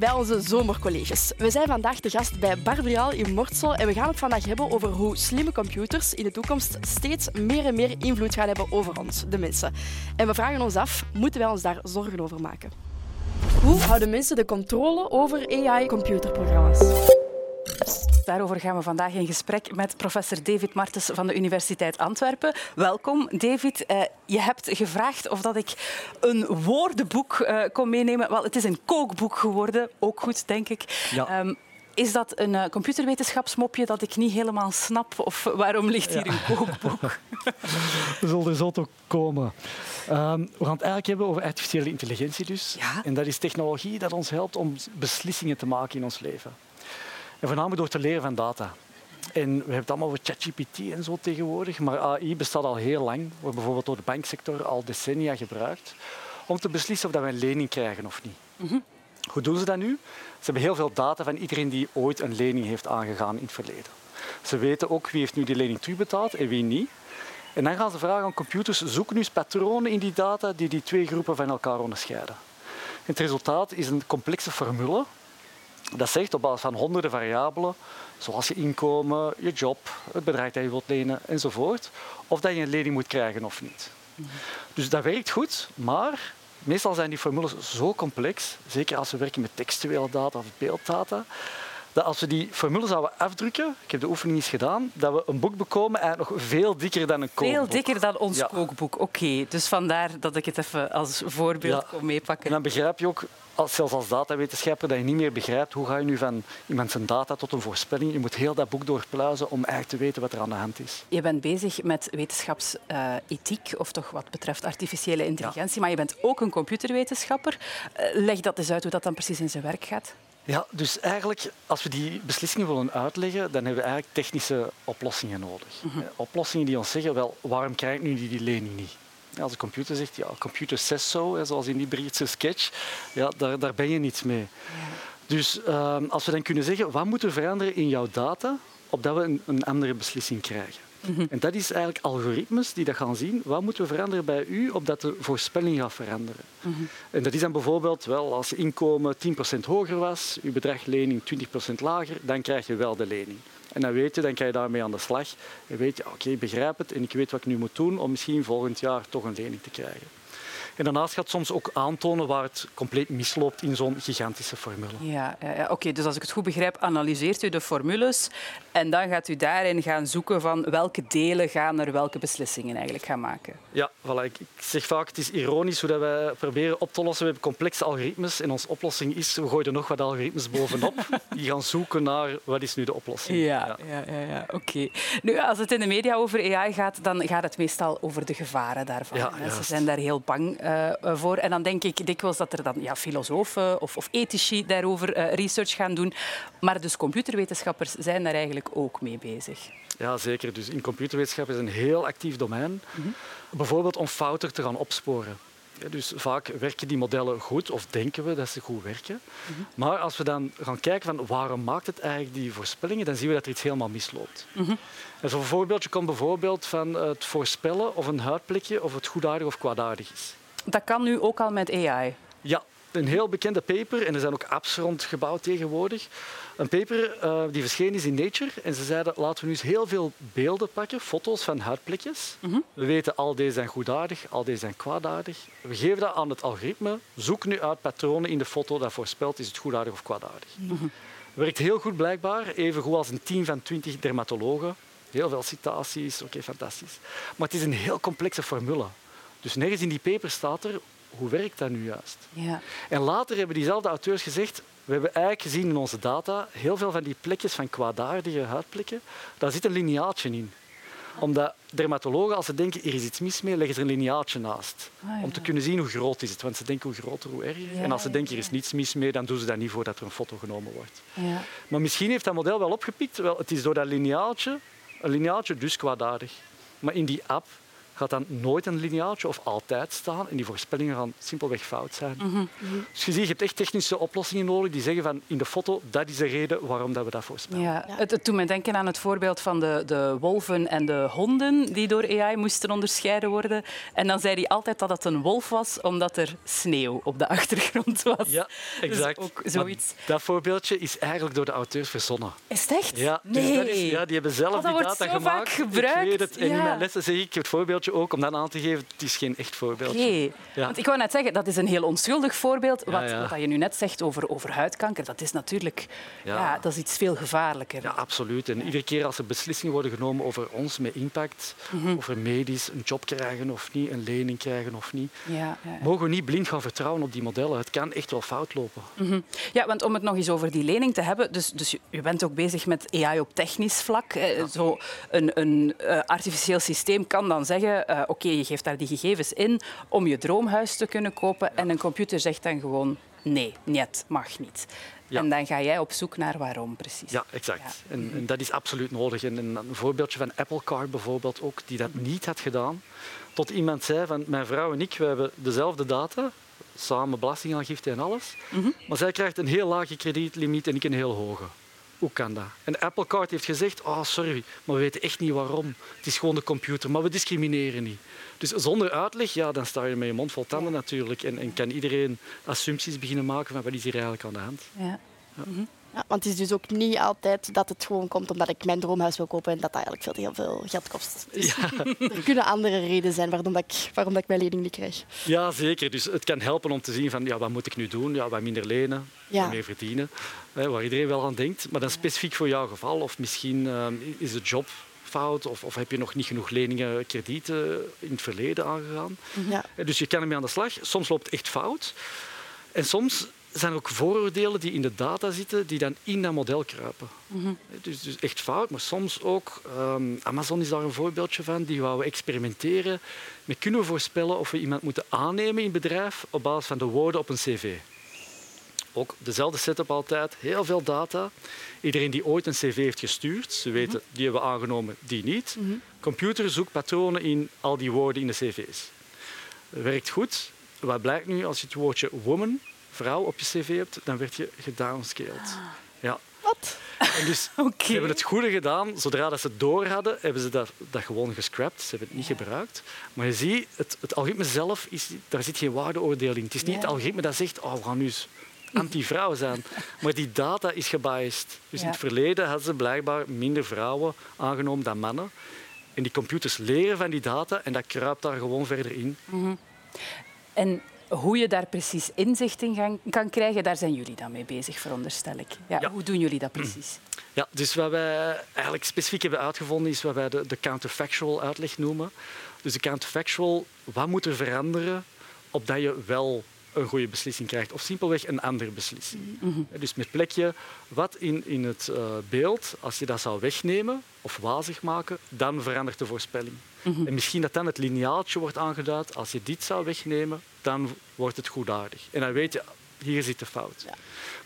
bij onze zomercolleges. We zijn vandaag de gast bij Barbariaal in Mortsel en we gaan het vandaag hebben over hoe slimme computers in de toekomst steeds meer en meer invloed gaan hebben over ons, de mensen. En we vragen ons af, moeten wij ons daar zorgen over maken? Hoe houden mensen de controle over AI-computerprogramma's? Daarover gaan we vandaag in gesprek met professor David Martens van de Universiteit Antwerpen. Welkom, David. Uh, je hebt gevraagd of dat ik een woordenboek uh, kon meenemen. Wel, het is een kookboek geworden. Ook goed, denk ik. Ja. Um, is dat een uh, computerwetenschapsmopje dat ik niet helemaal snap? Of waarom ligt hier een kookboek? We zullen er zo toch komen. Um, we gaan het eigenlijk hebben over artificiële intelligentie dus. Ja? En dat is technologie dat ons helpt om beslissingen te maken in ons leven. En voornamelijk door te leren van data. En we hebben het allemaal over ChatGPT en zo tegenwoordig, maar AI bestaat al heel lang, wordt bijvoorbeeld door de banksector al decennia gebruikt, om te beslissen of we een lening krijgen of niet. Mm Hoe doen ze dat nu? Ze hebben heel veel data van iedereen die ooit een lening heeft aangegaan in het verleden. Ze weten ook wie heeft nu die lening terugbetaald en wie niet. En dan gaan ze vragen aan computers, zoek nu eens patronen in die data die die twee groepen van elkaar onderscheiden. Het resultaat is een complexe formule dat zegt op basis van honderden variabelen, zoals je inkomen, je job, het bedrag dat je wilt lenen enzovoort, of dat je een lening moet krijgen of niet. Dus dat werkt goed, maar meestal zijn die formules zo complex, zeker als we werken met textuele data of beelddata, dat als we die formule zouden afdrukken, ik heb de oefening eens gedaan, dat we een boek bekomen en nog veel dikker dan een kookboek. Veel dikker dan ons kookboek, oké. Dus vandaar dat ik het even als voorbeeld kon meepakken. En dan begrijp je ook als, zelfs als datawetenschapper, dat je niet meer begrijpt hoe ga je nu van iemand zijn data tot een voorspelling. Je moet heel dat boek doorpluizen om eigenlijk te weten wat er aan de hand is. Je bent bezig met wetenschapsethiek, of toch wat betreft artificiële intelligentie, maar je bent ook een computerwetenschapper. Eh, leg dat eens uit hoe dat dan precies in zijn werk gaat. Ja, dus eigenlijk, als we die beslissingen willen uitleggen, dan hebben we eigenlijk technische oplossingen nodig. Mhm. Oplossingen die ons zeggen, wel, waarom krijg ik nu die lening niet? als de computer zegt, ja, computer says so, zoals in die Britse sketch, ja, daar, daar ben je niets mee. Dus ehm, als we dan kunnen zeggen, wat moet er veranderen in jouw data, opdat we een, een andere beslissing krijgen? En dat is eigenlijk algoritmes die dat gaan zien. Wat moeten we veranderen bij u, opdat de voorspelling gaat veranderen? En dat is dan bijvoorbeeld, wel, als inkomen 10% hoger was, uw bedrag lening 20% lager, dan krijg je wel de lening. En dan weet je, dan kan je daarmee aan de slag. En weet je, oké, ik begrijp het en ik weet wat ik nu moet doen om misschien volgend jaar toch een lening te krijgen. En daarnaast gaat het soms ook aantonen waar het compleet misloopt in zo'n gigantische formule. Ja, ja, oké. dus als ik het goed begrijp, analyseert u de formules en dan gaat u daarin gaan zoeken van welke delen gaan er welke beslissingen eigenlijk gaan maken. Ja, voilà. ik, zeg vaak, het is ironisch hoe dat wij proberen op te lossen. We hebben complexe algoritmes en onze oplossing is, we gooien er nog wat algoritmes bovenop die gaan zoeken naar wat is nu de oplossing. Ja, ja. ja, ja, oké. Nu, als het in de media over AI gaat, dan gaat het meestal over de gevaren daarvan. Ja, Ze zijn daar heel bang uh, voor. En dan denk ik dikwijls dat er dan ja, filosofen of, of ethici daarover uh, research gaan doen. Maar dus computerwetenschappers zijn daar eigenlijk ook mee bezig. Ja, zeker. Dus in computerwetenschap is een heel actief domein. Bijvoorbeeld om fouten te gaan opsporen. Dus vaak werken die modellen goed, of denken we dat ze goed werken. Maar als we dan gaan kijken van waarom maakt het eigenlijk die voorspellingen, dan zien we dat er iets helemaal misloopt. Mm En zo'n voorbeeldje komt bijvoorbeeld van het voorspellen of een huidplekje of het goedaardig of kwaadaardig is. Dat kan nu ook al met AI? Ja, een heel bekende paper, en er zijn ook apps rond gebouwd tegenwoordig. Een paper uh, die verschenen is in Nature. En ze zeiden, laten we nu eens heel veel beelden pakken, foto's van huidplekjes. Mhm. We weten, al deze zijn goedaardig, al deze zijn kwaadaardig. We geven dat aan het algoritme. Zoek nu uit patronen in de foto dat voorspelt, is het goedaardig of kwaadaardig. Mm Werkt heel goed blijkbaar, even goed als een team van twintig dermatologen. Heel veel citaties, oké, fantastisch. Maar het is een heel complexe formule. Dus nergens in die paper staat er hoe werkt dat nu juist? Ja. En later hebben diezelfde auteurs gezegd, we hebben eigenlijk gezien in onze data, heel veel van die plekjes van kwaadaardige huidplekken, daar zit een lineaatje in omdat dermatologen, als ze denken hier is iets mis mee, leggen ze er een lineaatje naast. Ah, Om te kunnen zien hoe groot is het. Want ze denken hoe groter, hoe erger. en als ze denken er is niets mis mee, dan doen ze dat niet voordat er een foto genomen wordt. Maar misschien heeft dat model wel opgepikt. Wel, het is door dat lineaatje, een lineaatje dus kwaadaardig. Maar in die app gaat dan nooit een lineaaltje of altijd staan. En die voorspellingen gaan simpelweg fout zijn. Mhm. Dus je ziet, je hebt echt technische oplossingen nodig die zeggen van in de foto, dat is de reden waarom dat we dat voorspellen. Ja, het, het doet me denken aan het voorbeeld van de, de wolven en de honden die door AI moesten onderscheiden worden. En dan zei hij altijd dat het een wolf was, omdat er sneeuw op de achtergrond was. Ja, dus exact. ook zoiets. dat voorbeeldje is eigenlijk door de auteurs verzonnen. Is het echt? Ja, dus nee. dat is, ja die hebben zelf oh, die data gemaakt. gebruikt. Ik weet het. En in mijn lessen zeg ik het voorbeeldje ook om dat aan te geven. Het is geen echt voorbeeldje. Okay. Ja. Want ik wou net zeggen, dat is een heel onschuldig voorbeeld. Wat, wat je nu net zegt over, over huidkanker, dat is natuurlijk ja. dat is iets veel gevaarlijker. Ja, absoluut. En iedere keer als er beslissingen worden genomen over ons met impact, mhm. over medisch, een job krijgen of niet, een lening krijgen of niet, mogen we niet blind gaan vertrouwen op die modellen. Het kan echt wel fout lopen. Mhm. Ja, want om het nog eens over die lening te hebben, dus, dus je bent ook bezig met AI op technisch vlak. Zo een, een uh, artificieel systeem kan dan zeggen, uh, oké, je geeft daar die gegevens in om je droomhuis te kunnen kopen en een computer zegt dan gewoon nee, niet, mag niet. En dan ga jij op zoek naar waarom precies. Ja, exact. En, en, dat is absoluut nodig. En een, voorbeeldje van Apple Car bijvoorbeeld ook, die dat niet had gedaan. Tot iemand zei van mijn vrouw en ik, we hebben dezelfde data, samen belastingaangifte en alles. Mhm. Maar zij krijgt een heel lage kredietlimiet en ik een heel hoge. Hoe kan dat? En Apple Card heeft gezegd, oh, sorry, maar we weten echt niet waarom. Het is gewoon de computer, maar we discrimineren niet. Dus zonder uitleg, ja, dan sta je met je mond vol tanden natuurlijk. En, en kan iedereen assumpties beginnen maken van wat is hier eigenlijk aan de hand. Ja. ja. Mhm. Ja, want het is dus ook niet altijd dat het gewoon komt omdat ik mijn droomhuis wil kopen en dat dat eigenlijk veel te heel veel geld kost. Dus ja. er kunnen andere redenen zijn waarom, dat ik, waarom dat ik mijn lening niet krijg. Ja, zeker. Dus het kan helpen om te zien van ja, wat moet ik nu doen? Ja, wat minder lenen, ja. wat meer verdienen. Hè, waar iedereen wel aan denkt. Maar dan specifiek voor jouw geval. Of misschien ehm, is de job fout of, of, heb je nog niet genoeg leningen, kredieten in het verleden aangegaan. Ja. Dus je kan ermee aan de slag. Soms loopt het echt fout. En soms zijn ook vooroordelen die in de data zitten, die dan in dat model kruipen. Mm dus, dus, echt fout, maar soms ook. Um, Amazon is daar een voorbeeldje van. Die we experimenteren met kunnen we voorspellen of we iemand moeten aannemen in het bedrijf op basis van de woorden op een cv. Ook dezelfde setup altijd, heel veel data. Iedereen die ooit een cv heeft gestuurd, ze weten die hebben we aangenomen, die niet. Mm Computer zoekt patronen in al die woorden in de cv's. Werkt goed. Wat blijkt nu als je het woordje woman vrouw op je cv hebt, dan werd je gedownscaled. Ah. Ja. Wat? En dus ze hebben het goede gedaan. Zodra dat ze het door hadden, hebben ze dat, dat gewoon gescrapt. Ze hebben het niet gebruikt. Maar je ziet, het, het algoritme zelf, is, daar zit geen waardeoordeel in. Het is niet het algoritme dat zegt, oh, we gaan nu anti-vrouw zijn. Maar die data is gebiased. Dus in het verleden hadden ze blijkbaar minder vrouwen aangenomen dan mannen. En die computers leren van die data en dat kruipt daar gewoon verder in. Mm En hoe je daar precies inzicht in kan krijgen, daar zijn jullie dan mee bezig, veronderstel ik. Ja, Hoe doen jullie dat precies? Ja, dus wat wij eigenlijk specifiek hebben uitgevonden is wat wij de, de counterfactual uitleg noemen. Dus de counterfactual, wat moet er veranderen opdat je wel een goede beslissing krijgt of simpelweg een andere beslissing. Mhm. Dus met plekje, wat in, in het uh, beeld, als je dat zou wegnemen of wazig maken, dan verandert de voorspelling. Mhm. En misschien dat dan het lineaaltje wordt aangeduid, als je dit zou wegnemen, dan wordt het goedaardig. En dan weet je, hier zit de fout. Ja.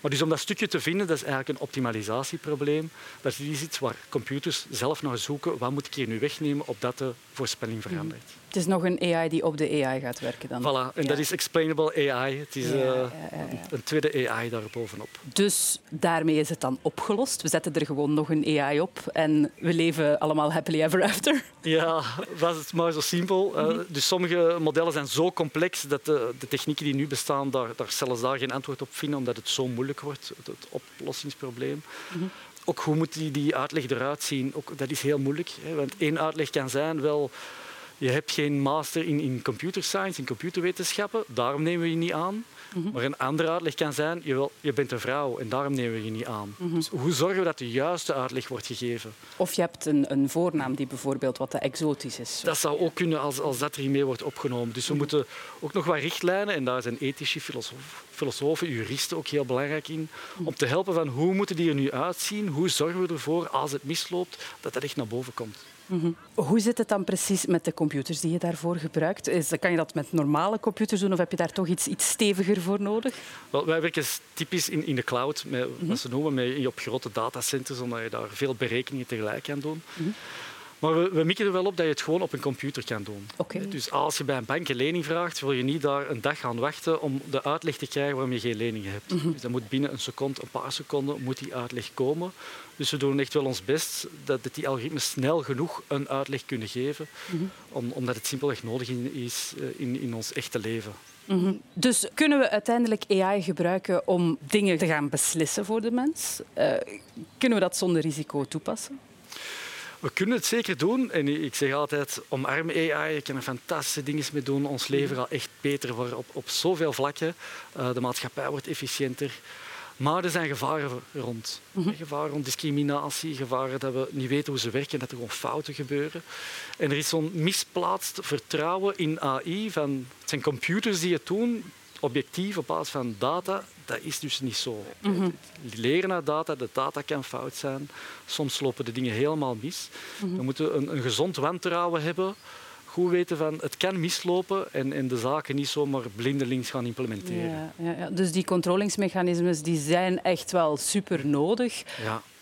Maar dus om dat stukje te vinden, dat is eigenlijk een optimalisatieprobleem. Dat is iets waar computers zelf naar zoeken, wat moet ik hier nu wegnemen, opdat de voorspelling verandert. Het is nog een AI die op de AI gaat werken dan. Voilà, en dat is explainable AI. Het is uh, een tweede AI daarbovenop. Dus daarmee is het dan opgelost. We zetten er gewoon nog een AI op en we leven allemaal happily ever after. Ja, was het maar zo simpel. Uh, dus sommige modellen zijn zo complex dat de, de technieken die nu bestaan daar, daar zelfs daar geen antwoord op vinden, omdat het zo moeilijk wordt, het, het oplossingsprobleem. Mm Ook hoe moet die, die uitleg eruit zien? Ook, dat is heel moeilijk. Hè, want één uitleg kan zijn wel je hebt geen master in, in computer science, in computerwetenschappen, daarom nemen we je niet aan. Mhm. Maar een andere uitleg kan zijn, je, wil, je bent een vrouw en daarom nemen we je niet aan. Mhm. dus hoe zorgen we dat de juiste uitleg wordt gegeven? Of je hebt een, een voornaam die bijvoorbeeld wat te exotisch is. Dat zou ook kunnen als, als dat er mee wordt opgenomen. Dus we mhm. moeten ook nog wat richtlijnen, en daar zijn ethische filosofen, filosofen juristen ook heel belangrijk in, om te helpen van hoe moeten die er nu uitzien, hoe zorgen we ervoor als het misloopt, dat dat echt naar boven komt. Mm Hoe zit het dan precies met de computers die je daarvoor gebruikt? Is, kan je dat met normale computers doen of heb je daar toch iets, iets steviger voor nodig? Wel, wij werken typisch in, in de cloud, met, mm wat ze noemen met, op grote datacenters, omdat je daar veel berekeningen tegelijk kan doen. Mhm. Maar we, we mikken er wel op dat je het gewoon op een computer kan doen. Okay. Dus als je bij een bank een lening vraagt, wil je niet daar een dag gaan wachten om de uitleg te krijgen waarom je geen lening hebt. Mm Dus dat moet binnen een seconde, een paar seconden, moet die uitleg komen. Dus we doen echt wel ons best dat die algoritmes snel genoeg een uitleg kunnen geven, mm omdat het simpelweg nodig is eh, in, in ons echte leven. Mhm. Dus kunnen we uiteindelijk AI gebruiken om dingen te gaan beslissen voor de mens? Uh, kunnen we dat zonder risico toepassen? We kunnen het zeker doen. En ik zeg altijd, omarm AI. Je kan er fantastische dingen mee doen. Ons leven gaat echt beter worden op, op zoveel vlakken. Uh, de maatschappij wordt efficiënter. Maar er zijn gevaren rond. Mm Gevaren rond discriminatie, gevaren dat we niet weten hoe ze werken, dat er gewoon fouten gebeuren. En er is zo'n misplaatst vertrouwen in AI. Van, het zijn computers die het doen, objectief op basis van data. Dat is dus niet zo. Mm Leren uit data, de data kan fout zijn. Soms lopen de dingen helemaal mis. Mhm. We moeten een, een gezond wantrouwen hebben goed weten van het kan mislopen en, en de zaken niet zomaar blindelings gaan implementeren. Ja, ja, ja. Dus die controlingsmechanismes die zijn echt wel super nodig.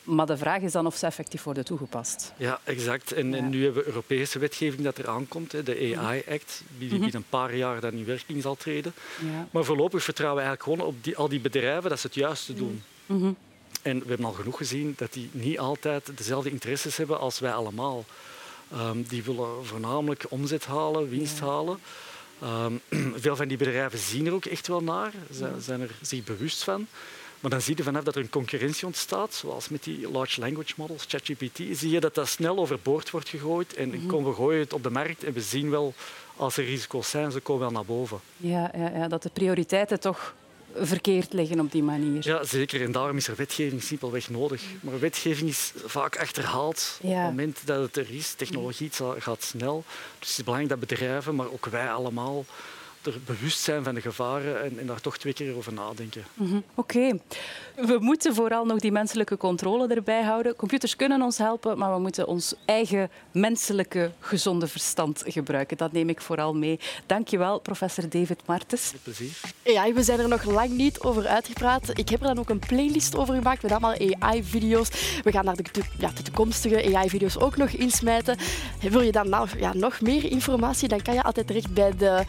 Maar de vraag is dan of ze effectief worden toegepast. Ja, exact. En, en nu hebben we Europese wetgeving dat eraan komt, de AI-act, die binnen mhm. een paar jaar dan in werking zal treden. Ja. Maar voorlopig vertrouwen we eigenlijk gewoon op die, al die bedrijven dat ze het juiste doen. Mhm. En we hebben al genoeg gezien dat die niet altijd dezelfde interesses hebben als wij allemaal. Um, die willen voornamelijk omzet halen, winst halen. Um, veel van die bedrijven zien er ook echt wel naar, zijn, zijn er zich bewust van. Maar dan zie je vanaf dat er een concurrentie ontstaat, zoals met die large language models, ChatGPT, zie je dat dat snel overboord wordt gegooid. En mm -hmm. we gooien het op de markt en we zien wel, als er risico's zijn, ze komen wel naar boven. Ja, ja, ja dat de prioriteiten toch verkeerd liggen op die manier. Ja, zeker. En daarom is er wetgeving simpelweg nodig. Maar wetgeving is vaak achterhaald op het moment dat het er is. Technologie gaat snel. Dus het is belangrijk dat bedrijven, maar ook wij allemaal er bewust zijn van de gevaren en, en daar toch twee keer over nadenken. Mhm. Oké. We moeten vooral nog die menselijke controle erbij houden. Computers kunnen ons helpen, maar we moeten ons eigen menselijke gezonde verstand gebruiken. Dat neem ik vooral mee. Dank je wel, professor David Martens. Met plezier. Ja, we zijn er nog lang niet over uitgepraat. Ik heb er dan ook een playlist over gemaakt met allemaal AI-video's. We gaan daar de, ja, de toekomstige AI-video's ook nog insmijten. Wil je dan nou, ja, nog meer informatie, dan kan je altijd terecht bij de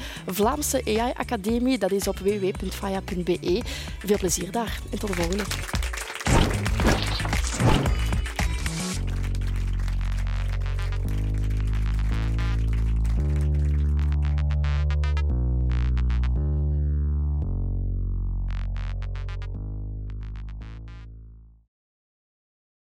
Vlaamse AI Academie. Dat is op www.faya.be. Veel plezier daar en tot de volgende.